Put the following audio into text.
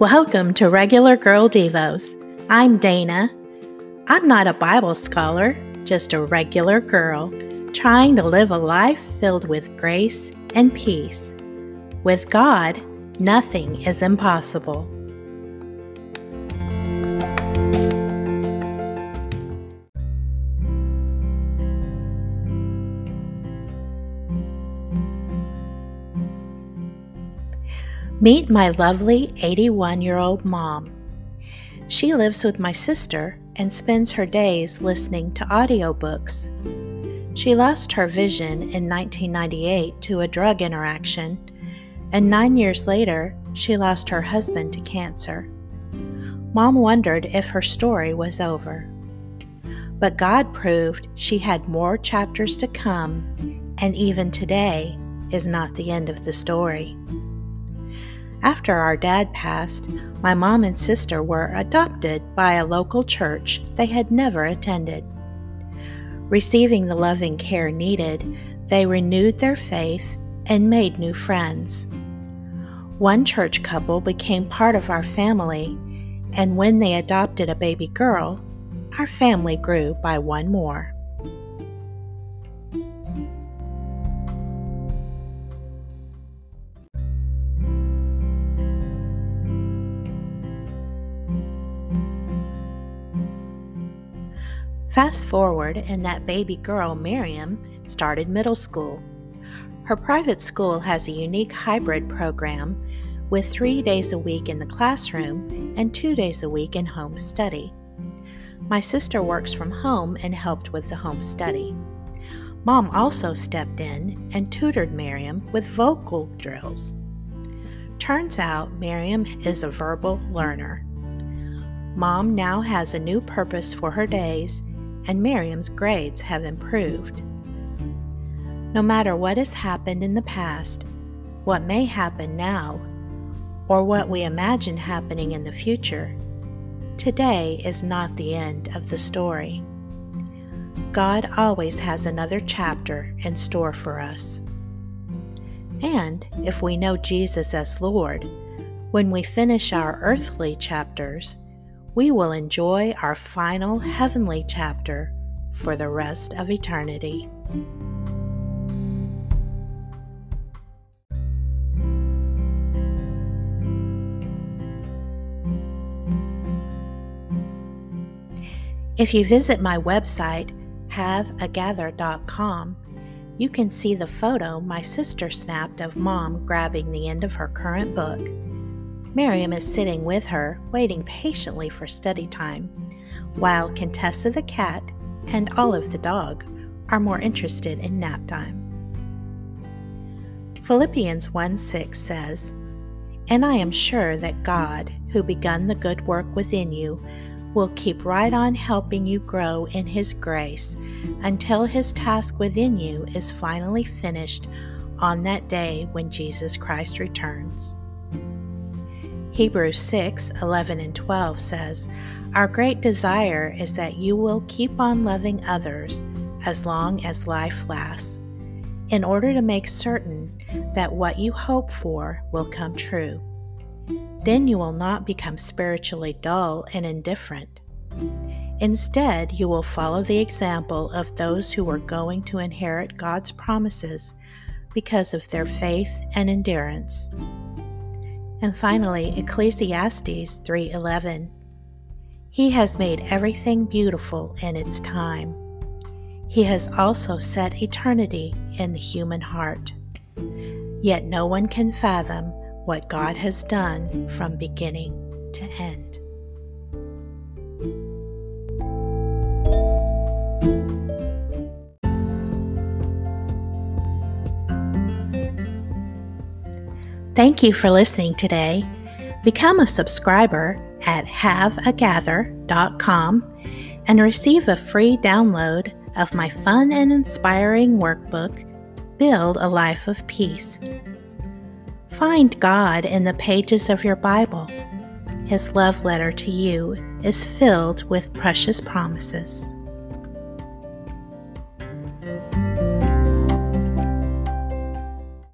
Welcome to Regular Girl Devos. I'm Dana. I'm not a Bible scholar, just a regular girl trying to live a life filled with grace and peace. With God, nothing is impossible. Meet my lovely 81 year old mom. She lives with my sister and spends her days listening to audiobooks. She lost her vision in 1998 to a drug interaction, and nine years later, she lost her husband to cancer. Mom wondered if her story was over. But God proved she had more chapters to come, and even today is not the end of the story. After our dad passed, my mom and sister were adopted by a local church they had never attended. Receiving the loving care needed, they renewed their faith and made new friends. One church couple became part of our family, and when they adopted a baby girl, our family grew by one more. Fast forward, and that baby girl, Miriam, started middle school. Her private school has a unique hybrid program with three days a week in the classroom and two days a week in home study. My sister works from home and helped with the home study. Mom also stepped in and tutored Miriam with vocal drills. Turns out Miriam is a verbal learner. Mom now has a new purpose for her days and Miriam's grades have improved. No matter what has happened in the past, what may happen now, or what we imagine happening in the future, today is not the end of the story. God always has another chapter in store for us. And if we know Jesus as Lord, when we finish our earthly chapters, we will enjoy our final heavenly chapter for the rest of eternity. If you visit my website, haveagather.com, you can see the photo my sister snapped of mom grabbing the end of her current book Miriam is sitting with her, waiting patiently for study time, while Contessa the cat and Olive the dog are more interested in nap time. Philippians 1 6 says, And I am sure that God, who begun the good work within you, will keep right on helping you grow in His grace until His task within you is finally finished on that day when Jesus Christ returns. Hebrews 6 11 and 12 says, Our great desire is that you will keep on loving others as long as life lasts, in order to make certain that what you hope for will come true. Then you will not become spiritually dull and indifferent. Instead, you will follow the example of those who are going to inherit God's promises because of their faith and endurance. And finally, Ecclesiastes 3:11. He has made everything beautiful in its time. He has also set eternity in the human heart. Yet no one can fathom what God has done from beginning to end. Thank you for listening today. Become a subscriber at haveagather.com and receive a free download of my fun and inspiring workbook, Build a Life of Peace. Find God in the pages of your Bible. His love letter to you is filled with precious promises.